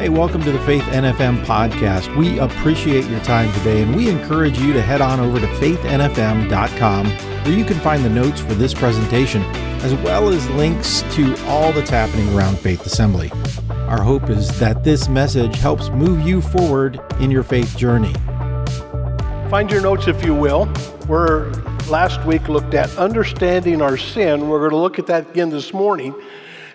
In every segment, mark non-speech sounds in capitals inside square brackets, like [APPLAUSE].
Hey, welcome to the Faith NFM podcast. We appreciate your time today and we encourage you to head on over to faithnfm.com where you can find the notes for this presentation as well as links to all that's happening around Faith Assembly. Our hope is that this message helps move you forward in your faith journey. Find your notes if you will. We're last week looked at understanding our sin. We're going to look at that again this morning.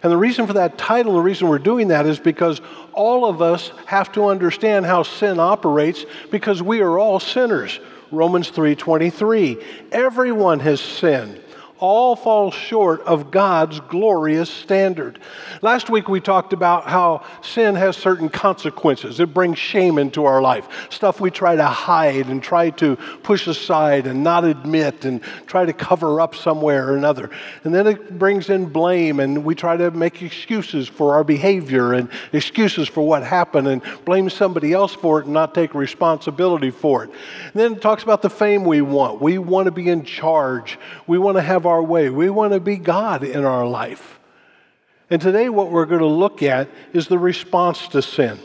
And the reason for that title, the reason we're doing that is because all of us have to understand how sin operates because we are all sinners. Romans 3:23. Everyone has sinned all fall short of God's glorious standard. Last week we talked about how sin has certain consequences. It brings shame into our life, stuff we try to hide and try to push aside and not admit and try to cover up somewhere or another. And then it brings in blame and we try to make excuses for our behavior and excuses for what happened and blame somebody else for it and not take responsibility for it. And then it talks about the fame we want. We want to be in charge. We want to have our way. We want to be God in our life. And today, what we're going to look at is the response to sin.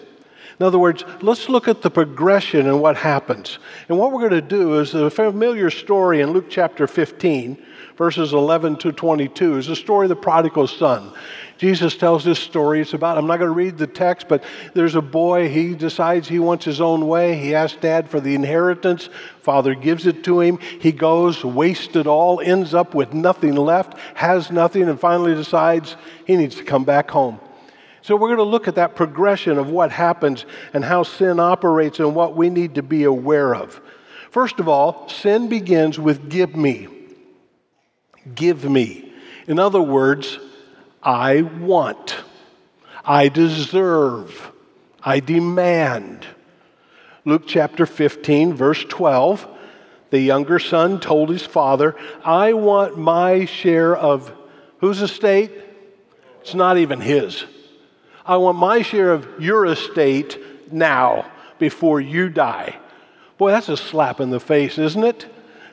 In other words, let's look at the progression and what happens. And what we're going to do is a familiar story in Luke chapter 15, verses 11 to 22, is the story of the prodigal son. Jesus tells this story. It's about, I'm not going to read the text, but there's a boy. He decides he wants his own way. He asks dad for the inheritance. Father gives it to him. He goes, wastes it all, ends up with nothing left, has nothing, and finally decides he needs to come back home. So, we're going to look at that progression of what happens and how sin operates and what we need to be aware of. First of all, sin begins with give me. Give me. In other words, I want, I deserve, I demand. Luke chapter 15, verse 12, the younger son told his father, I want my share of whose estate? It's not even his. I want my share of your estate now before you die. Boy, that's a slap in the face, isn't it?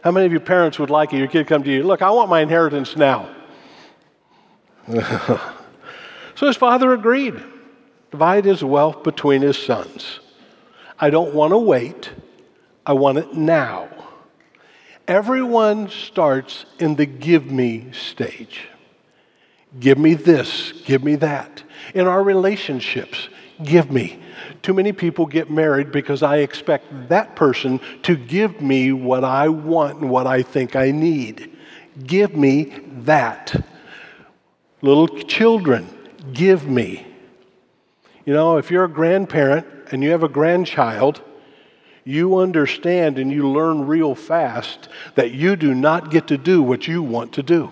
How many of your parents would like it? Your kid come to you, look, I want my inheritance now. [LAUGHS] so his father agreed. Divide his wealth between his sons. I don't want to wait. I want it now. Everyone starts in the give me stage. Give me this, give me that. In our relationships, give me. Too many people get married because I expect that person to give me what I want and what I think I need. Give me that. Little children, give me. You know, if you're a grandparent and you have a grandchild, you understand and you learn real fast that you do not get to do what you want to do.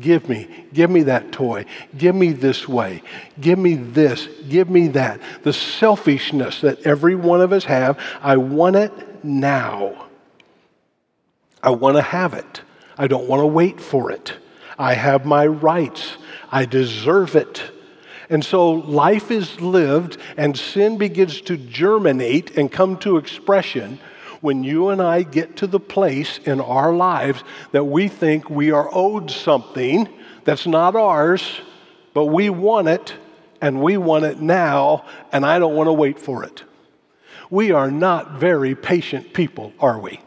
Give me, give me that toy. Give me this way. Give me this. Give me that. The selfishness that every one of us have, I want it now. I want to have it. I don't want to wait for it. I have my rights. I deserve it. And so life is lived, and sin begins to germinate and come to expression when you and I get to the place in our lives that we think we are owed something that's not ours, but we want it, and we want it now, and I don't want to wait for it. We are not very patient people, are we?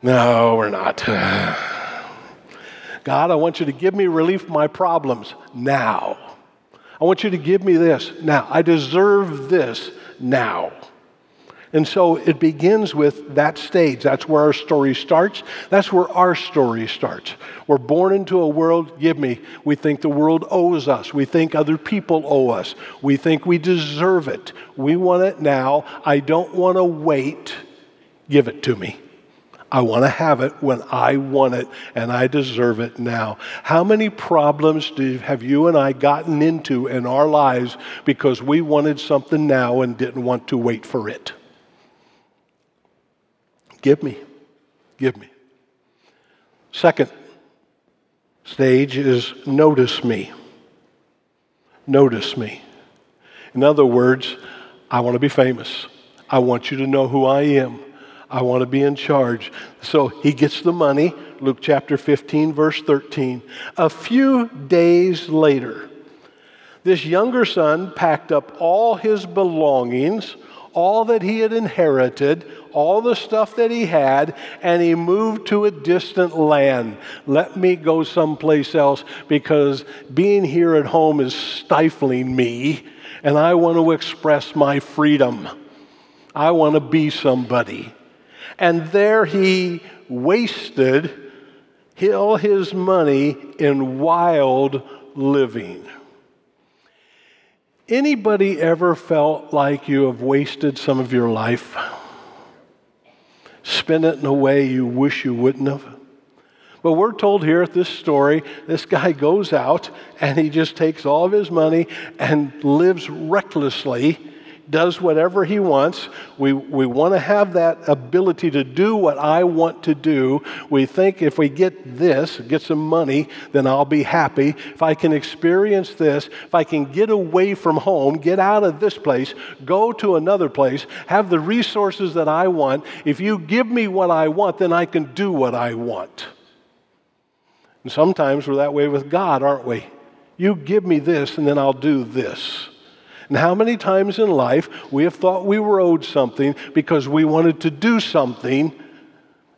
No, we're not. [SIGHS] God, I want you to give me relief from my problems now. I want you to give me this now. I deserve this now. And so it begins with that stage. That's where our story starts. That's where our story starts. We're born into a world, give me. We think the world owes us. We think other people owe us. We think we deserve it. We want it now. I don't want to wait. Give it to me. I want to have it when I want it and I deserve it now. How many problems do, have you and I gotten into in our lives because we wanted something now and didn't want to wait for it? Give me. Give me. Second stage is notice me. Notice me. In other words, I want to be famous. I want you to know who I am. I want to be in charge. So he gets the money, Luke chapter 15, verse 13. A few days later, This younger son packed up all his belongings, all that he had inherited, all the stuff that he had, and he moved to a distant land. Let me go someplace else because being here at home is stifling me, and I want to express my freedom. I want to be somebody. And there he wasted all his money in wild living. Anybody ever felt like you have wasted some of your life? Spent it in a way you wish you wouldn't have? But we're told here at this story, this guy goes out and he just takes all of his money and lives recklessly does whatever he wants. We, we want to have that ability to do what I want to do. We think if we get this, get some money, then I'll be happy. If I can experience this, if I can get away from home, get out of this place, go to another place, have the resources that I want, if you give me what I want, then I can do what I want. And sometimes we're that way with God, aren't we? You give me this, and then I'll do this. And how many times in life we have thought we were owed something because we wanted to do something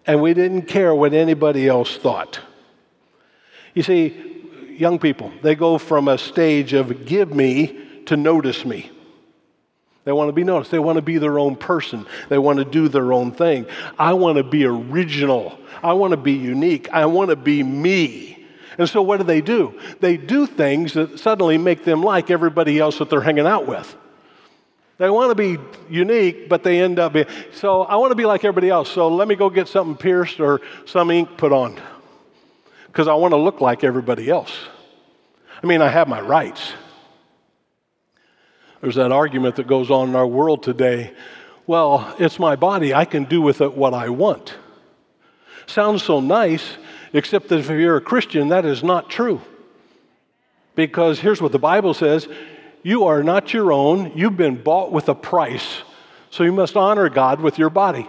and we didn't care what anybody else thought. You see, young people, they go from a stage of give me to notice me. They want to be noticed. They want to be their own person. They want to do their own thing. I want to be original. I want to be unique. I want to be me. And so what do they do? They do things that suddenly make them like everybody else that they're hanging out with. They want to be unique, but they end up being. So I want to be like everybody else. So let me go get something pierced or some ink put on because I want to look like everybody else. I mean, I have my rights. There's that argument that goes on in our world today. Well, it's my body. I can do with it what I want. Sounds so nice, Except that if you're a Christian, that is not true. Because here's what the Bible says you are not your own, you've been bought with a price. So you must honor God with your body.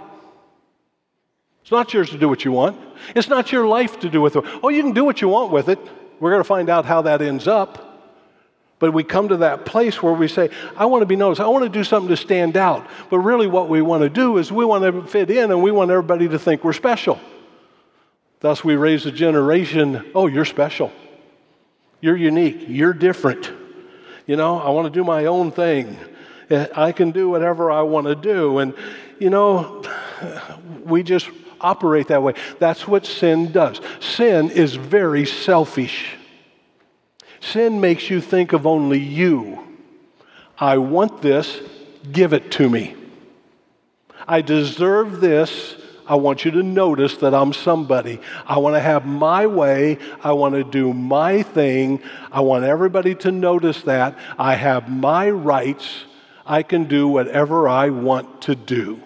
It's not yours to do what you want. It's not your life to do with it. Oh, you can do what you want with it. We're going to find out how that ends up. But we come to that place where we say, I want to be noticed. I want to do something to stand out. But really, what we want to do is we want to fit in and we want everybody to think we're special. Thus, we raise a generation oh, you're special. You're unique. You're different. You know, I want to do my own thing. Eh, I can do whatever I want to do. And, you know, [SIGHS] we just operate that way. That's what sin does. Sin is very selfish. Sin makes you think of only you. I want this, give it to me. I deserve this, I want you to notice that I'm somebody. I want to have my way. I want to do my thing. I want everybody to notice that. I have my rights. I can do whatever I want to do.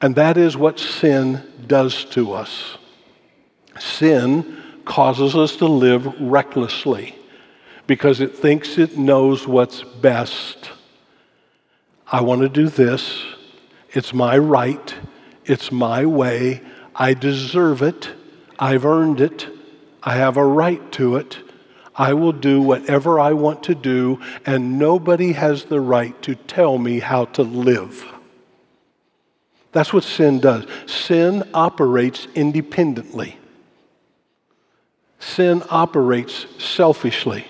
And that is what sin does to us. Sin causes us to live recklessly because it thinks it knows what's best. I want to do this. It's my right. It's my way. I deserve it. I've earned it. I have a right to it. I will do whatever I want to do, and nobody has the right to tell me how to live. That's what sin does. Sin operates independently, sin operates selfishly.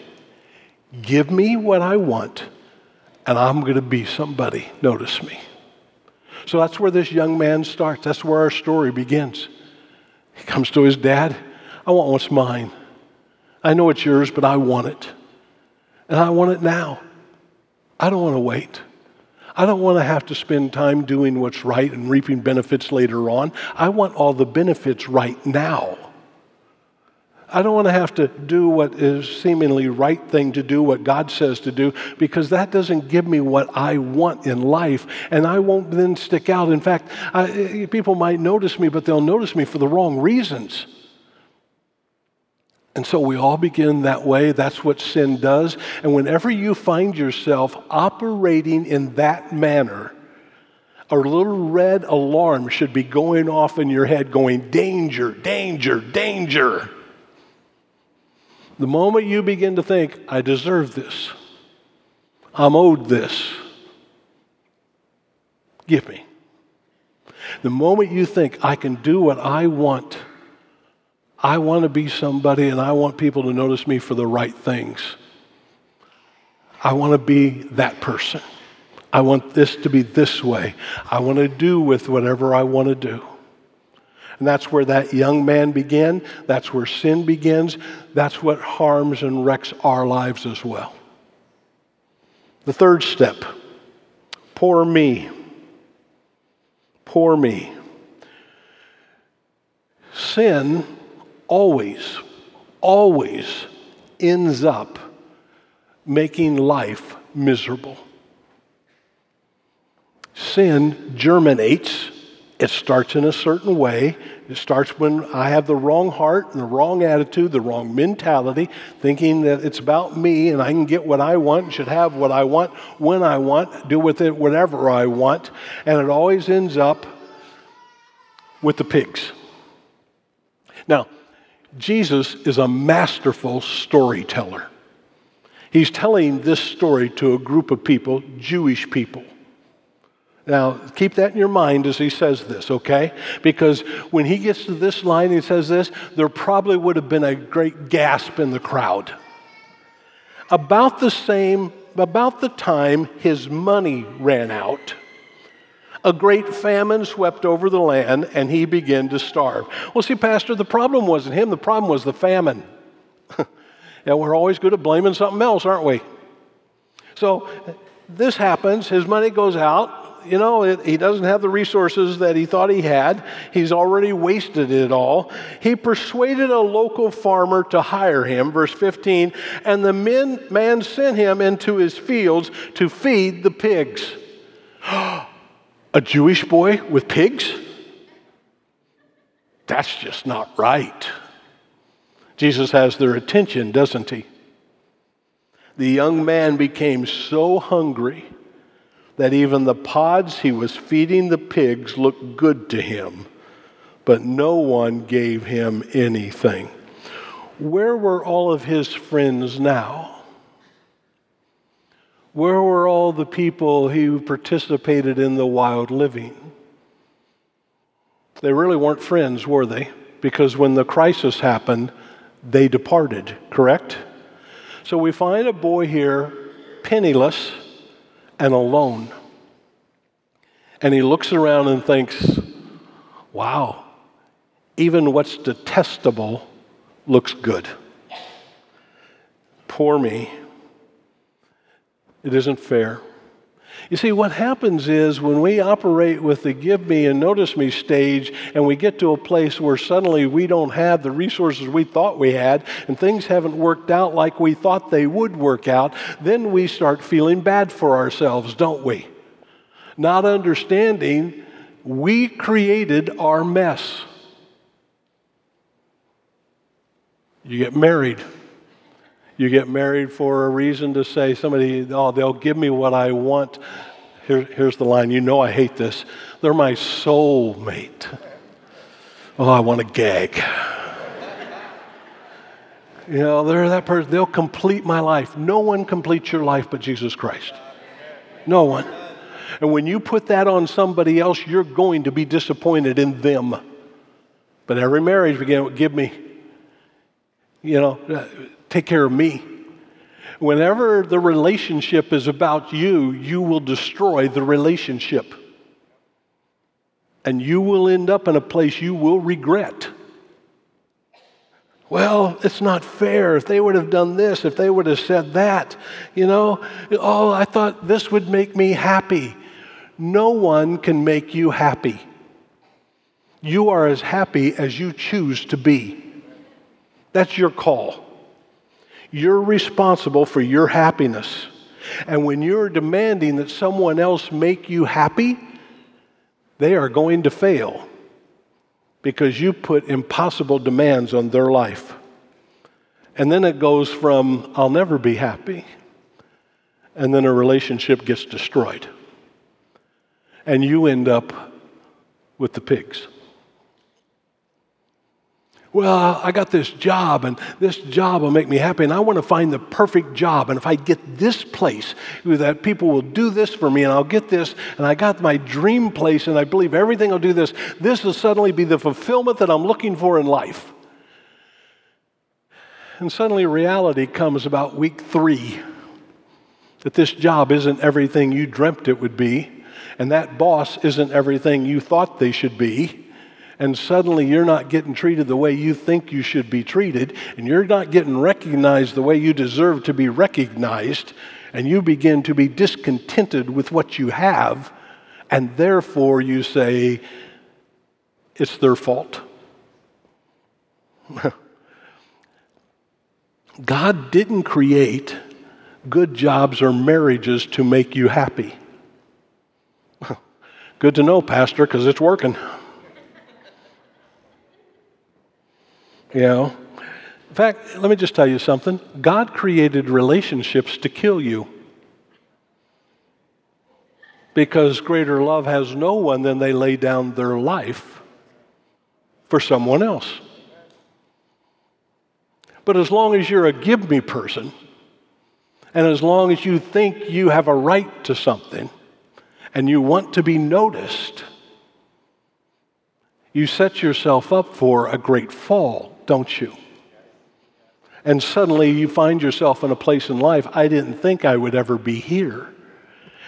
Give me what I want, and I'm going to be somebody. Notice me. So that's where this young man starts. That's where our story begins. He comes to his dad. I want what's mine. I know it's yours, but I want it. And I want it now. I don't want to wait. I don't want to have to spend time doing what's right and reaping benefits later on. I want all the benefits right now. I don't want to have to do what is seemingly right thing to do, what God says to do, because that doesn't give me what I want in life, and I won't then stick out. In fact, I, eh, people might notice me, but they'll notice me for the wrong reasons. And so we all begin that way. That's what sin does. And whenever you find yourself operating in that manner, a little red alarm should be going off in your head, going, danger, danger, danger. The moment you begin to think, I deserve this, I'm owed this, give me. The moment you think, I can do what I want, I want to be somebody and I want people to notice me for the right things. I want to be that person. I want this to be this way. I want to do with whatever I want to do. And that's where that young man began. That's where sin begins. That's what harms and wrecks our lives as well. The third step poor me. Poor me. Sin always, always ends up making life miserable. Sin germinates it starts in a certain way. It starts when I have the wrong heart and the wrong attitude, the wrong mentality, thinking that it's about me and I can get what I want, should have what I want, when I want, do with it whatever I want. And it always ends up with the pigs. Now, Jesus is a masterful storyteller. He's telling this story to a group of people, Jewish people. Now, keep that in your mind as he says this, okay? Because when he gets to this line, he says this, there probably would have been a great gasp in the crowd. About the same, about the time his money ran out, a great famine swept over the land and he began to starve. Well, see, Pastor, the problem wasn't him, the problem was the famine. [LAUGHS] yeah, we're always good at blaming something else, aren't we? So this happens, his money goes out, you know, it, he doesn't have the resources that he thought he had. He's already wasted it all. He persuaded a local farmer to hire him, verse 15, and the men, man sent him into his fields to feed the pigs. [GASPS] a Jewish boy with pigs? That's just not right. Jesus has their attention, doesn't he? The young man became so hungry that even the pods he was feeding the pigs looked good to him, but no one gave him anything. Where were all of his friends now? Where were all the people who participated in the wild living? They really weren't friends, were they? Because when the crisis happened, they departed, correct? So we find a boy here, penniless and alone. And he looks around and thinks, wow, even what's detestable looks good. Poor me. It isn't fair. You see, what happens is when we operate with the give me and notice me stage, and we get to a place where suddenly we don't have the resources we thought we had, and things haven't worked out like we thought they would work out, then we start feeling bad for ourselves, don't we? Not understanding we created our mess. You get married you get married for a reason to say somebody, oh, they'll give me what I want. Here, here's the line. You know I hate this. They're my soul mate. Oh, I want to gag. You know, they're that person. They'll complete my life. No one completes your life but Jesus Christ. No one. And when you put that on somebody else, you're going to be disappointed in them. But every marriage begin, give me, you know, take care of me. Whenever the relationship is about you, you will destroy the relationship. And you will end up in a place you will regret. Well, it's not fair. If they would have done this, if they would have said that, you know, oh, I thought this would make me happy. No one can make you happy. You are as happy as you choose to be. That's your call. You're responsible for your happiness. And when you're demanding that someone else make you happy, they are going to fail because you put impossible demands on their life. And then it goes from, I'll never be happy, and then a relationship gets destroyed. And you end up with the pigs. Well, I got this job and this job will make me happy and I want to find the perfect job. And if I get this place, that people will do this for me and I'll get this and I got my dream place and I believe everything will do this, this will suddenly be the fulfillment that I'm looking for in life. And suddenly reality comes about week three that this job isn't everything you dreamt it would be and that boss isn't everything you thought they should be and suddenly you're not getting treated the way you think you should be treated, and you're not getting recognized the way you deserve to be recognized, and you begin to be discontented with what you have, and therefore you say, it's their fault. [LAUGHS] God didn't create good jobs or marriages to make you happy. [LAUGHS] Good to know, Pastor, because it's working. You know? In fact, let me just tell you something. God created relationships to kill you. Because greater love has no one than they lay down their life for someone else. But as long as you're a give me person, and as long as you think you have a right to something, and you want to be noticed, you set yourself up for a great fall don't you? And suddenly you find yourself in a place in life, I didn't think I would ever be here.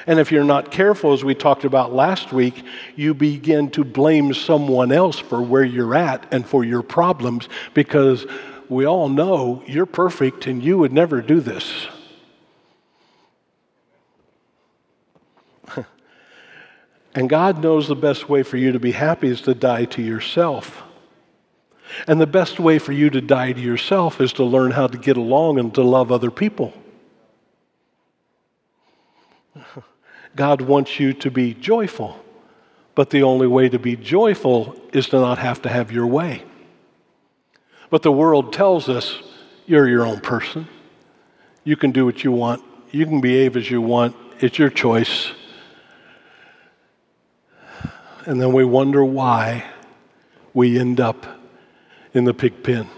And if you're not careful, as we talked about last week, you begin to blame someone else for where you're at and for your problems because we all know you're perfect and you would never do this. [LAUGHS] and God knows the best way for you to be happy is to die to yourself. And the best way for you to die to yourself is to learn how to get along and to love other people. God wants you to be joyful, but the only way to be joyful is to not have to have your way. But the world tells us you're your own person. You can do what you want, you can behave as you want, it's your choice. And then we wonder why we end up in the pig pen,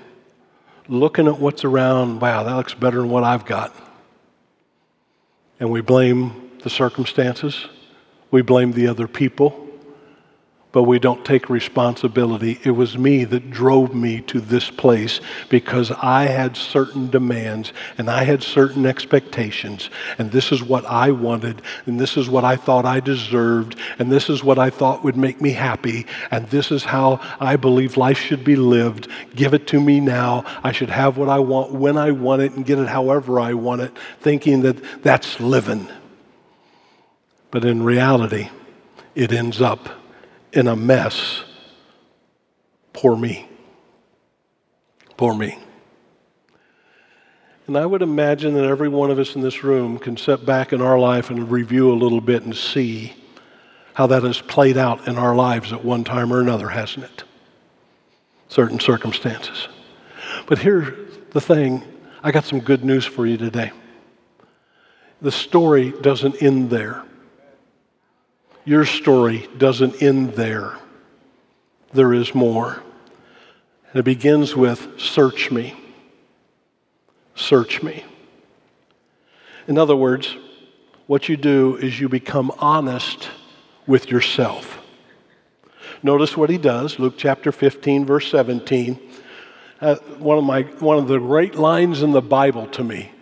looking at what's around. Wow, that looks better than what I've got. And we blame the circumstances, we blame the other people, but we don't take responsibility. It was me that drove me to this place because I had certain demands and I had certain expectations, and this is what I wanted, and this is what I thought I deserved, and this is what I thought would make me happy, and this is how I believe life should be lived. Give it to me now. I should have what I want when I want it and get it however I want it, thinking that that's living. But in reality, it ends up in a mess, poor me. Poor me. And I would imagine that every one of us in this room can sit back in our life and review a little bit and see how that has played out in our lives at one time or another, hasn't it? Certain circumstances. But here's the thing I got some good news for you today. The story doesn't end there. Your story doesn't end there, there is more. And it begins with search me. Search me. In other words, what you do is you become honest with yourself. Notice what he does, Luke chapter 15, verse 17. Uh, one, of my, one of the great lines in the Bible to me.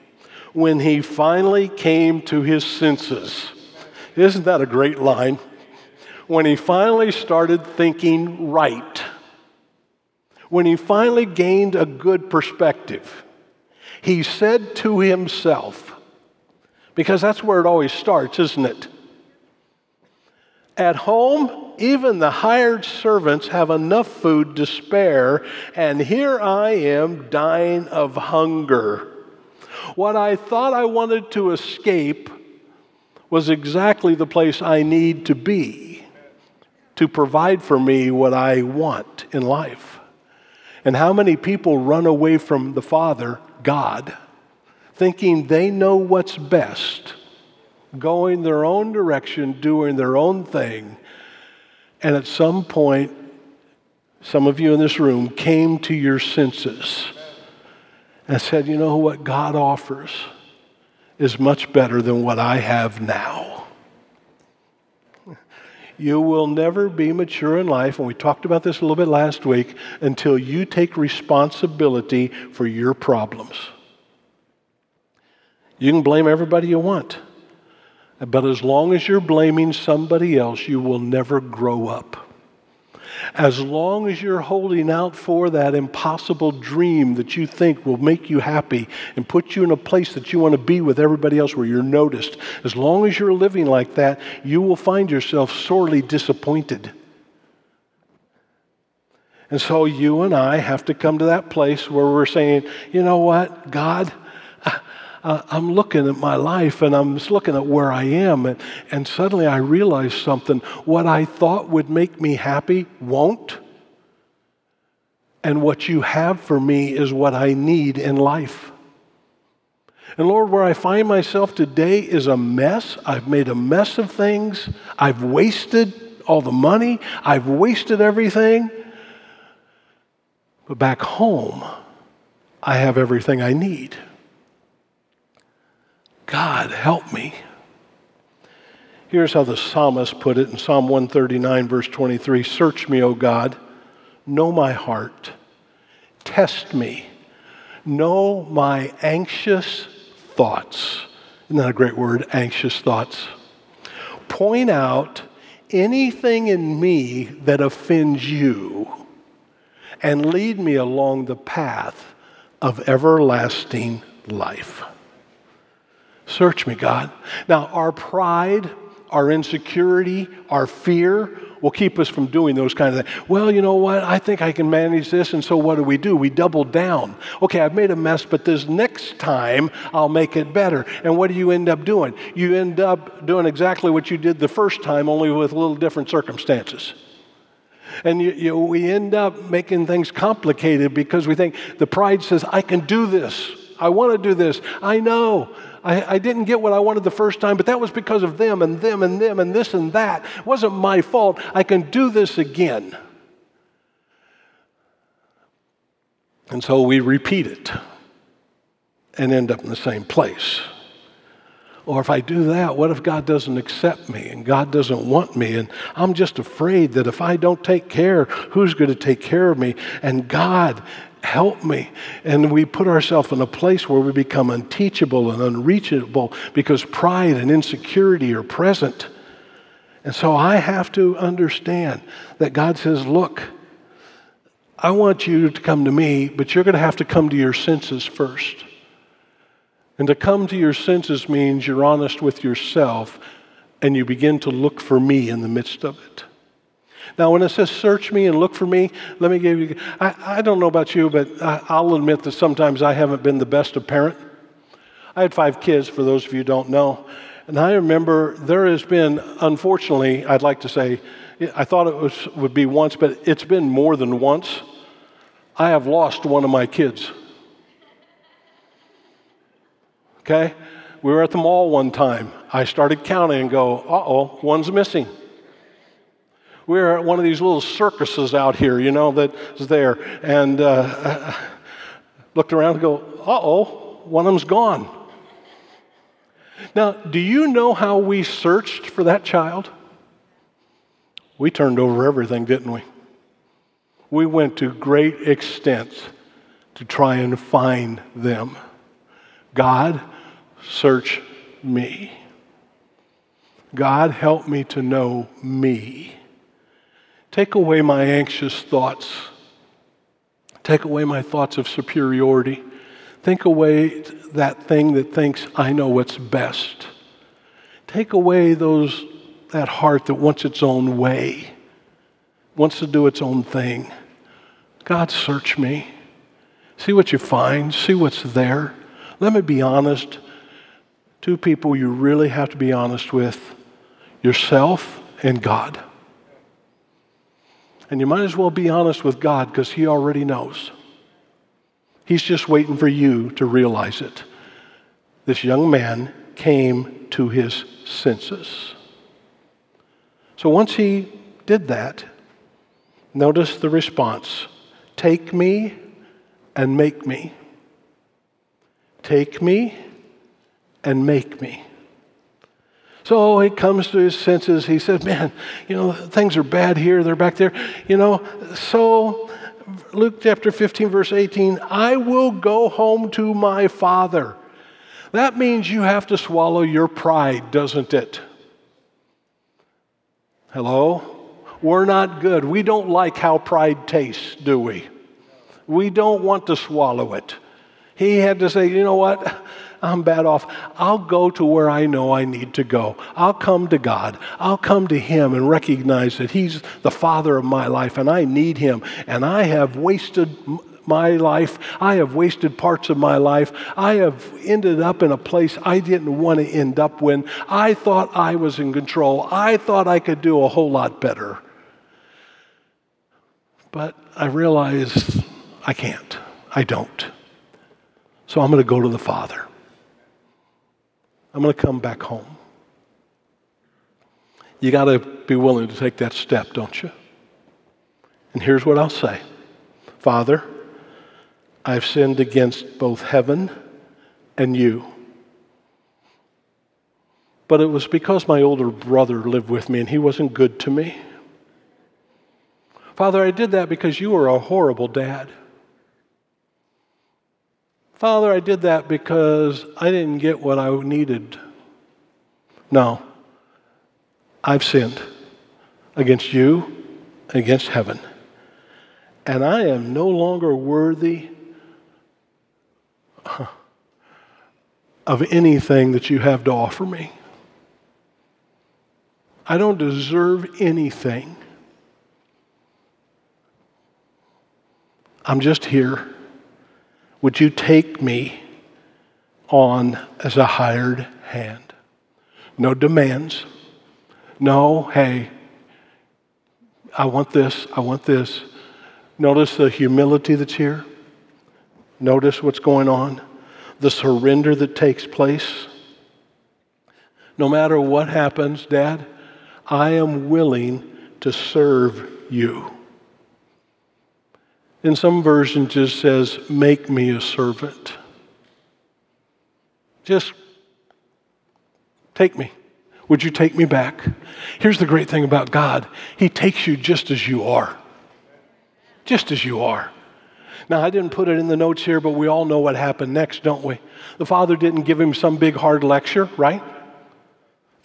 When he finally came to his senses, isn't that a great line? When he finally started thinking right, when he finally gained a good perspective, he said to himself, because that's where it always starts, isn't it? At home, even the hired servants have enough food to spare, and here I am dying of hunger. What I thought I wanted to escape was exactly the place I need to be to provide for me what I want in life. And how many people run away from the Father, God, thinking they know what's best, going their own direction, doing their own thing, and at some point some of you in this room came to your senses and said, you know what God offers is much better than what I have now. You will never be mature in life, and we talked about this a little bit last week, until you take responsibility for your problems. You can blame everybody you want, but as long as you're blaming somebody else, you will never grow up. As long as you're holding out for that impossible dream that you think will make you happy and put you in a place that you want to be with everybody else where you're noticed, as long as you're living like that, you will find yourself sorely disappointed. And so you and I have to come to that place where we're saying, you know what, God, uh, I'm looking at my life and I'm just looking at where I am, and, and suddenly I realize something. What I thought would make me happy won't. And what you have for me is what I need in life. And Lord, where I find myself today is a mess. I've made a mess of things. I've wasted all the money. I've wasted everything. But back home, I have everything I need. God, help me. Here's how the psalmist put it in Psalm 139, verse 23 Search me, O God, know my heart, test me, know my anxious thoughts. Isn't that a great word, anxious thoughts? Point out anything in me that offends you and lead me along the path of everlasting life. Search me, God. Now, our pride, our insecurity, our fear will keep us from doing those kind of things. Well, you know what? I think I can manage this, and so what do we do? We double down. Okay, I've made a mess, but this next time I'll make it better. And what do you end up doing? You end up doing exactly what you did the first time, only with a little different circumstances. And you, you, we end up making things complicated because we think the pride says, I can do this. I want to do this. I know. I, I didn't get what I wanted the first time, but that was because of them and them and them and this and that. It wasn't my fault. I can do this again. And so we repeat it and end up in the same place. Or if I do that, what if God doesn't accept me and God doesn't want me? And I'm just afraid that if I don't take care, who's going to take care of me? And God help me. And we put ourselves in a place where we become unteachable and unreachable because pride and insecurity are present. And so I have to understand that God says, Look, I want you to come to me, but you're going to have to come to your senses first. And to come to your senses means you're honest with yourself and you begin to look for me in the midst of it. Now, when it says search me and look for me, let me give you, I, I don't know about you, but I, I'll admit that sometimes I haven't been the best of parent. I had five kids, for those of you who don't know. And I remember there has been, unfortunately, I'd like to say, I thought it was, would be once, but it's been more than once. I have lost one of my kids. Okay? We were at the mall one time. I started counting and go, uh oh, one's missing we were at one of these little circuses out here, you know, that's there, and uh, looked around and go, uh oh, one of them's gone. Now, do you know how we searched for that child? We turned over everything, didn't we? We went to great extents to try and find them. God, search me. God, help me to know me. Take away my anxious thoughts. Take away my thoughts of superiority. Think away that thing that thinks I know what's best. Take away those, that heart that wants its own way, wants to do its own thing. God, search me. See what you find. See what's there. Let me be honest. Two people you really have to be honest with yourself and God. And you might as well be honest with God because He already knows. He's just waiting for you to realize it. This young man came to his senses. So once he did that, Notice the response Take me and make me. Take me and make me. So he comes to his senses. He says, Man, you know, things are bad here, they're back there. You know, so Luke chapter 15, verse 18 I will go home to my father. That means you have to swallow your pride, doesn't it? Hello? We're not good. We don't like how pride tastes, do we? We don't want to swallow it. He had to say, you know what? I'm bad off. I'll go to where I know I need to go. I'll come to God. I'll come to Him and recognize that He's the Father of my life and I need Him. And I have wasted my life. I have wasted parts of my life. I have ended up in a place I didn't want to end up when I thought I was in control. I thought I could do a whole lot better. But I realized I can't. I don't. So I'm going to go to the Father. I'm going to come back home. You got to be willing to take that step, don't you? And here's what I'll say Father, I've sinned against both heaven and you. But it was because my older brother lived with me and he wasn't good to me. Father, I did that because you were a horrible dad. Father, I did that because I didn't get what I needed. No, I've sinned against you, against heaven. And I am no longer worthy of anything that you have to offer me. I don't deserve anything. I'm just here would you take me on as a hired hand? No demands. No, hey, I want this, I want this. Notice the humility that's here. Notice what's going on, the surrender that takes place. No matter what happens, Dad, I am willing to serve you. In some versions, just says, Make me a servant. Just take me. Would you take me back? Here's the great thing about God He takes you just as you are. Just as you are. Now, I didn't put it in the notes here, but we all know what happened next, don't we? The father didn't give him some big hard lecture, right?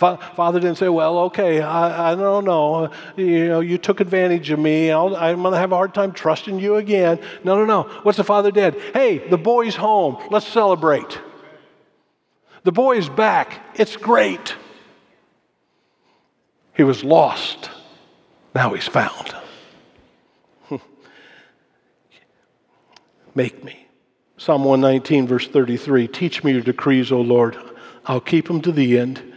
Father didn't say, Well, okay, I, I don't know. You know, you took advantage of me. i am going to have a hard time trusting you again. No, no, no. What's the father did? Hey, the boy's home. Let's celebrate. The boy's back. It's great. He was lost. Now he's found. [LAUGHS] Make me. Psalm 119, verse 33 Teach me your decrees, O Lord. I'll keep them to the end.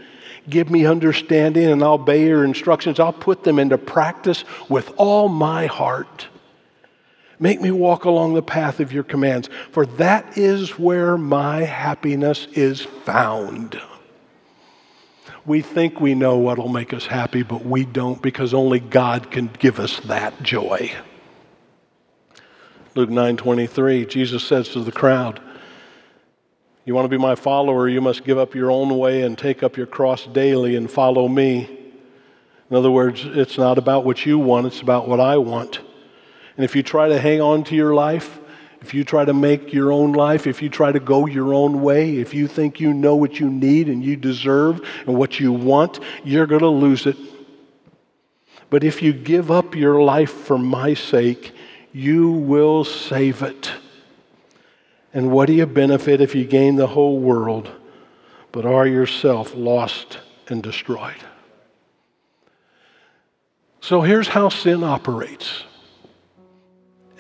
Give me understanding and I'll obey your instructions. I'll put them into practice with all my heart. Make me walk along the path of your commands, for that is where my happiness is found. We think we know what will make us happy, but we don't because only God can give us that joy. Luke 9:23 Jesus says to the crowd, you want to be my follower, you must give up your own way and take up your cross daily and follow me. In other words, it's not about what you want, it's about what I want. And if you try to hang on to your life, if you try to make your own life, if you try to go your own way, if you think you know what you need and you deserve and what you want, you're going to lose it. But if you give up your life for my sake, you will save it. And what do you benefit if you gain the whole world, but are yourself lost and destroyed? So here's how sin operates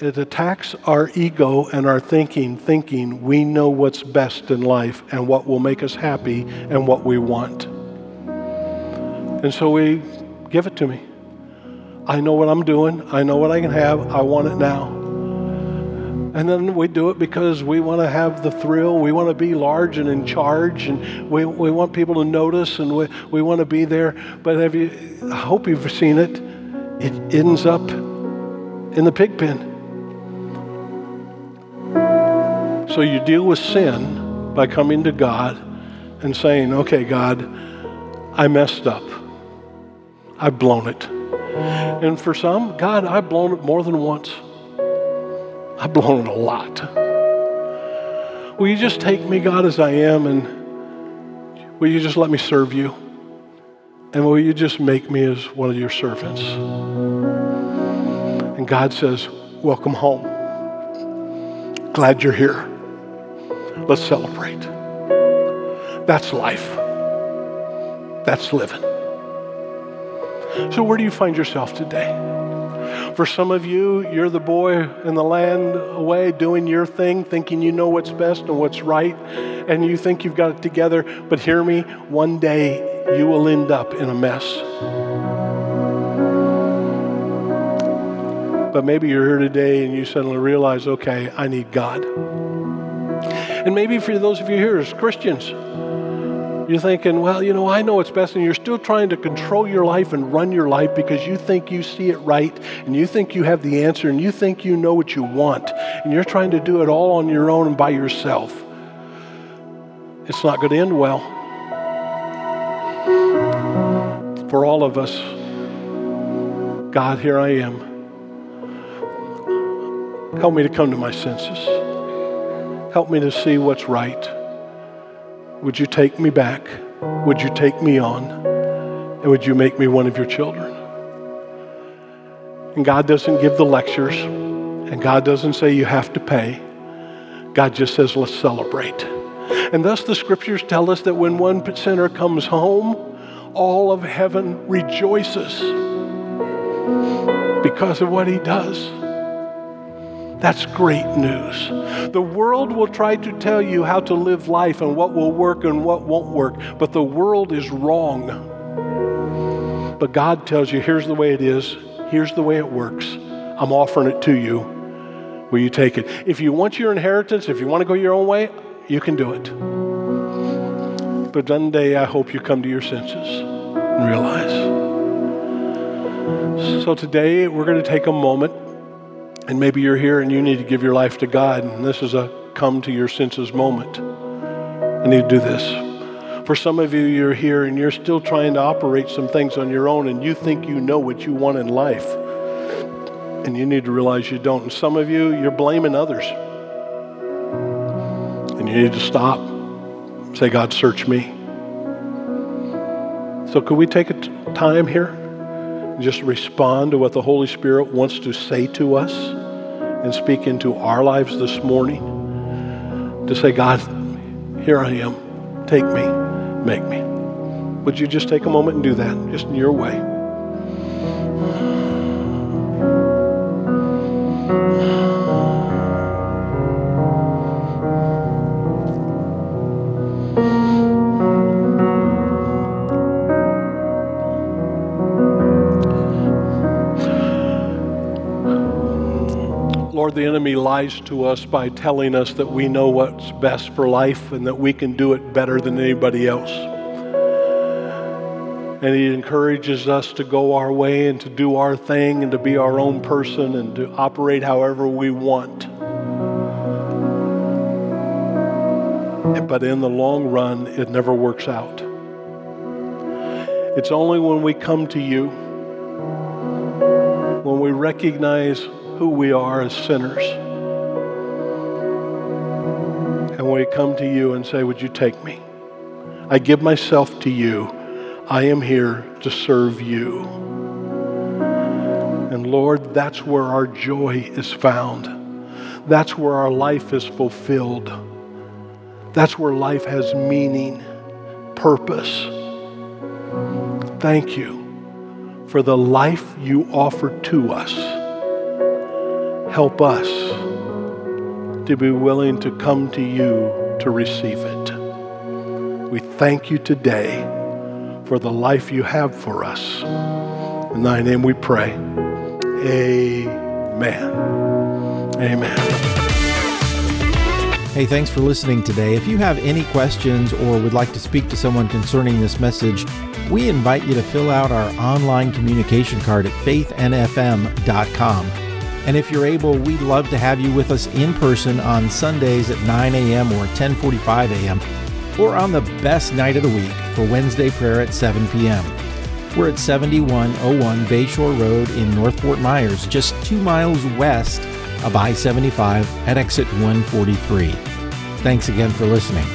it attacks our ego and our thinking, thinking we know what's best in life and what will make us happy and what we want. And so we give it to me. I know what I'm doing, I know what I can have, I want it now. And then we do it because we want to have the thrill. We want to be large and in charge, and we, we want people to notice, and we, we want to be there. But have you, I hope you've seen it. It ends up in the pig pen. So you deal with sin by coming to God and saying, okay, God, I messed up. I've blown it. And for some, God, I've blown it more than once. I've blown a lot. Will you just take me, God, as I am, and will you just let me serve you? And will you just make me as one of your servants? And God says, Welcome home. Glad you're here. Let's celebrate. That's life. That's living. So, where do you find yourself today? For some of you, you're the boy in the land away doing your thing, thinking you know what's best and what's right, and you think you've got it together. But hear me, one day you will end up in a mess. But maybe you're here today and you suddenly realize, okay, I need God. And maybe for those of you here as Christians, you're thinking, well, you know, I know what's best, and you're still trying to control your life and run your life because you think you see it right, and you think you have the answer, and you think you know what you want, and you're trying to do it all on your own and by yourself. It's not going to end well. For all of us, God, here I am. Help me to come to my senses. Help me to see what's right. Would you take me back? Would you take me on? And would you make me one of your children? And God doesn't give the lectures, and God doesn't say you have to pay. God just says, let's celebrate. And thus the scriptures tell us that when one sinner comes home, all of heaven rejoices because of what he does. That's great news. The world will try to tell you how to live life and what will work and what won't work, but the world is wrong. But God tells you here's the way it is, here's the way it works. I'm offering it to you. Will you take it? If you want your inheritance, if you want to go your own way, you can do it. But one day I hope you come to your senses and realize. So today we're going to take a moment and maybe you're here and you need to give your life to God, and this is a come to your senses moment. I need to do this. For some of you, you're here and you're still trying to operate some things on your own, and you think you know what you want in life. And you need to realize you don't. And some of you, you're blaming others. And you need to stop. Say, God, search me. So, could we take a t- time here? Just respond to what the Holy Spirit wants to say to us and speak into our lives this morning. To say, God, here I am. Take me, make me. Would you just take a moment and do that, just in your way? The enemy lies to us by telling us that we know what's best for life and that we can do it better than anybody else. And he encourages us to go our way and to do our thing and to be our own person and to operate however we want. But in the long run, it never works out. It's only when we come to you, when we recognize who we are as sinners. And we come to you and say, Would you take me? I give myself to you. I am here to serve you. And Lord, that's where our joy is found. That's where our life is fulfilled. That's where life has meaning, purpose. Thank you for the life you offer to us help us to be willing to come to you to receive it. We thank you today for the life you have for us. In thy name we pray. Amen. Amen. Hey, thanks for listening today. If you have any questions or would like to speak to someone concerning this message, we invite you to fill out our online communication card at faithnfm.com. And if you're able, we'd love to have you with us in person on Sundays at 9 a.m. or 10:45 a.m. or on the best night of the week for Wednesday prayer at 7 p.m. We're at 7101 Bayshore Road in North Fort Myers, just 2 miles west of I-75 at exit 143. Thanks again for listening.